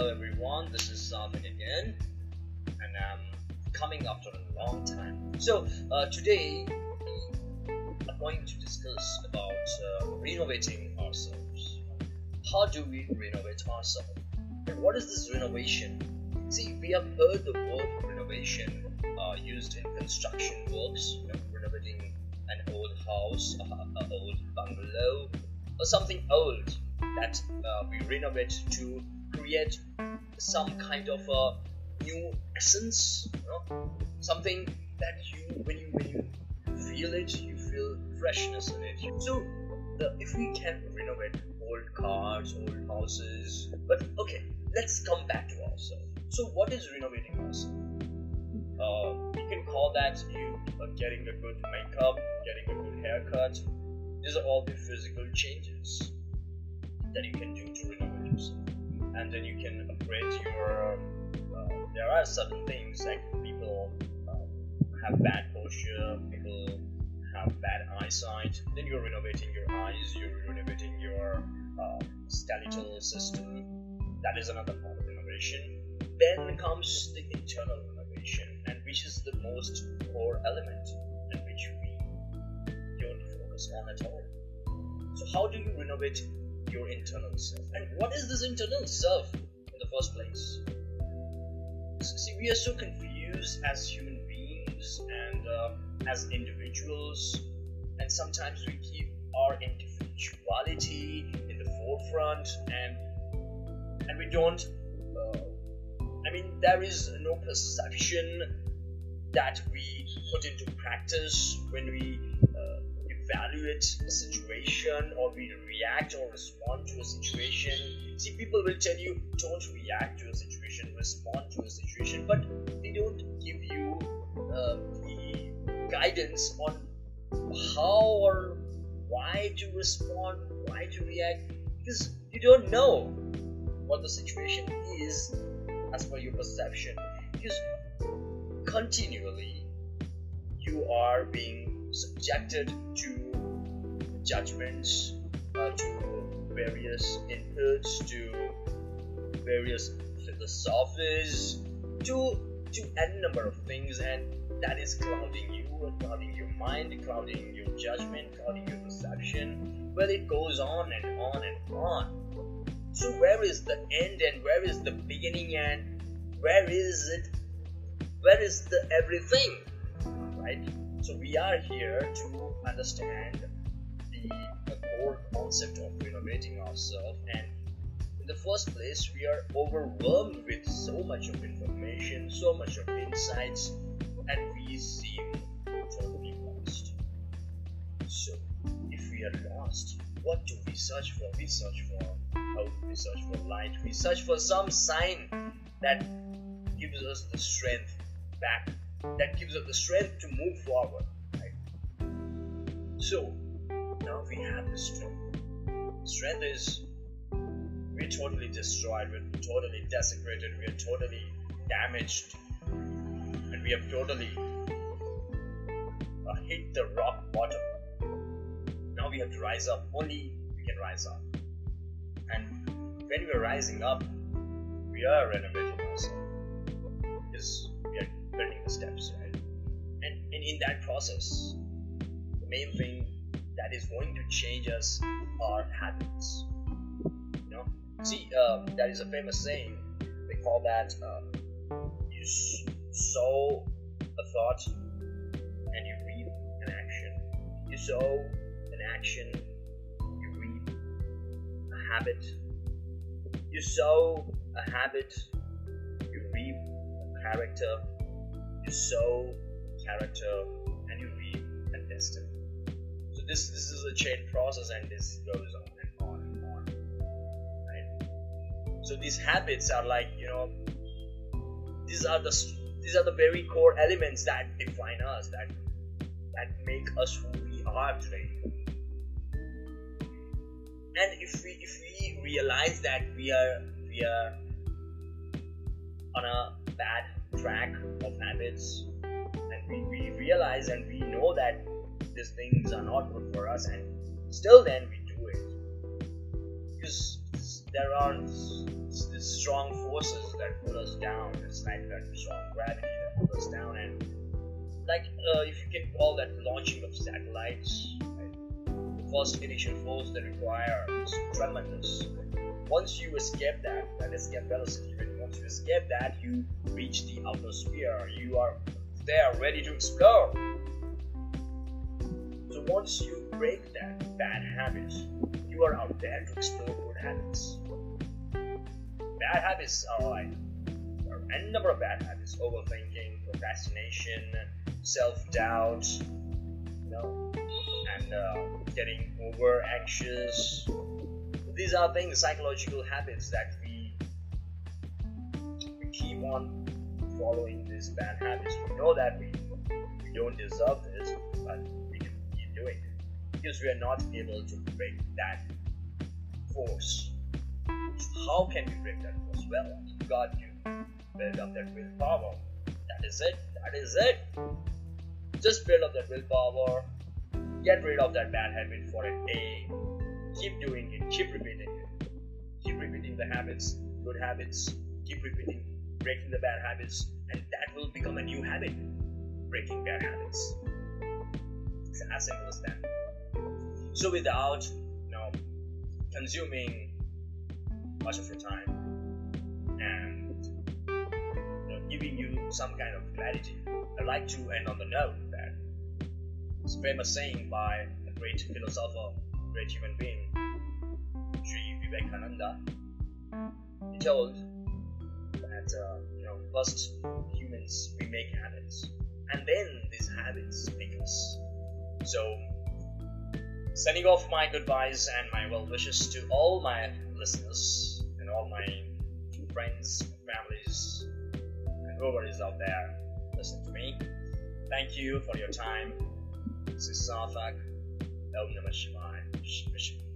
Hello everyone, this is Sarvin again, and I'm coming after a long time. So uh, today I'm going to discuss about uh, renovating ourselves. How do we renovate ourselves? And what is this renovation? See, we have heard the word renovation uh, used in construction works, you know, renovating an old house, an old bungalow, or something old that uh, we renovate to create some kind of a new essence, you know? something that you when you when you feel it, you feel freshness in it. So the, if we can renovate old cars, old houses, but okay, let's come back to ourselves. So what is renovating ourselves? Uh, you can call that you uh, getting a good makeup, getting a good haircut. These are all the physical changes that you can do to renovate yourself and then you can upgrade your uh, there are certain things like people uh, have bad posture people have bad eyesight then you're renovating your eyes you're renovating your uh, skeletal system. That is another part of renovation then comes the internal renovation and which is the most core element and which we don't focus on at all. So how do you renovate your internal self. And what is this internal self in the first place? See, we are so confused as human beings and uh, as individuals, and sometimes we keep our individuality in the forefront, and and we don't. Uh, I mean, there is no perception that we put into practice when we evaluate a situation or we react or respond to a situation. See, people will tell you don't react to a situation, respond to a situation, but they don't give you uh, the guidance on how or why to respond, why to react, because you don't know what the situation is as per your perception. Because continually you are being subjected to judgments, uh, to various inputs, to various philosophies, to to any number of things, and that is clouding you, clouding your mind, clouding your judgment, clouding your perception. Well, it goes on and on and on. So, where is the end and where is the beginning and where is it? Where is the everything? Right? So we are here to understand the, core concept of renovating ourselves and in the first place we are overwhelmed with so much of information, so much of insights and we seem totally lost. So if we are lost, what do we search for? We search for hope, we search for light, we search for some sign that gives us the strength back that gives us the strength to move forward. Right? So now we have the strength. Strength is we're totally destroyed, we're totally desecrated, we're totally damaged, and we have totally uh, hit the rock bottom. Now we have to rise up. Only we can rise up. And when we're rising up, we are renovating ourselves. Because steps, right? And, and in that process, the main thing that is going to change us are habits. You know, see, um, that is a famous saying. They call that uh, you sow a thought and you reap an action. You sow an action, you reap a habit. You sow a habit, you reap a character you sow character and you reap and destiny. So this this is a chain process and this goes on and on and on. Right? So these habits are like, you know, these are the these are the very core elements that define us, that that make us who we are today. And if we if we realize that we are we are on a bad track of habits and we, we realize and we know that these things are not good for us and still then we do it because there are it's the strong forces that pull us down. It's like that strong gravity that pull us down, and like uh, if you can call that launching of satellites, the first initial force they require tremendous. Once you escape that, that escape velocity? Once you escape that, you reach the outer sphere. You are there, ready to explore. So once you break that bad habit, you are out there to explore good habits. Bad habits are like are number of bad habits: overthinking, procrastination, self-doubt, you know, and uh, getting over anxious. These are things, psychological habits that keep on following these bad habits. We know that we we don't deserve this, but we can keep doing it because we are not able to break that force. How can we break that force? Well, you got to build up that willpower. That is it. That is it. Just build up that willpower. Get rid of that bad habit for a day. Keep doing it. Keep repeating it. Keep repeating the habits, good habits. Keep repeating, breaking the bad habits, and that will become a new habit. Breaking bad habits. It's as simple as that. So without you know consuming much of your time and you know, giving you some kind of clarity, I'd like to end on the note that it's famous saying by a great philosopher, great human being, Sri Vivekananda. He told that uh, you know first humans we make habits, and then these habits make us. So sending off my goodbyes and my well wishes to all my listeners and all my friends, families, and whoever is out there listening to me. Thank you for your time. This is. Om Namah Shivaya.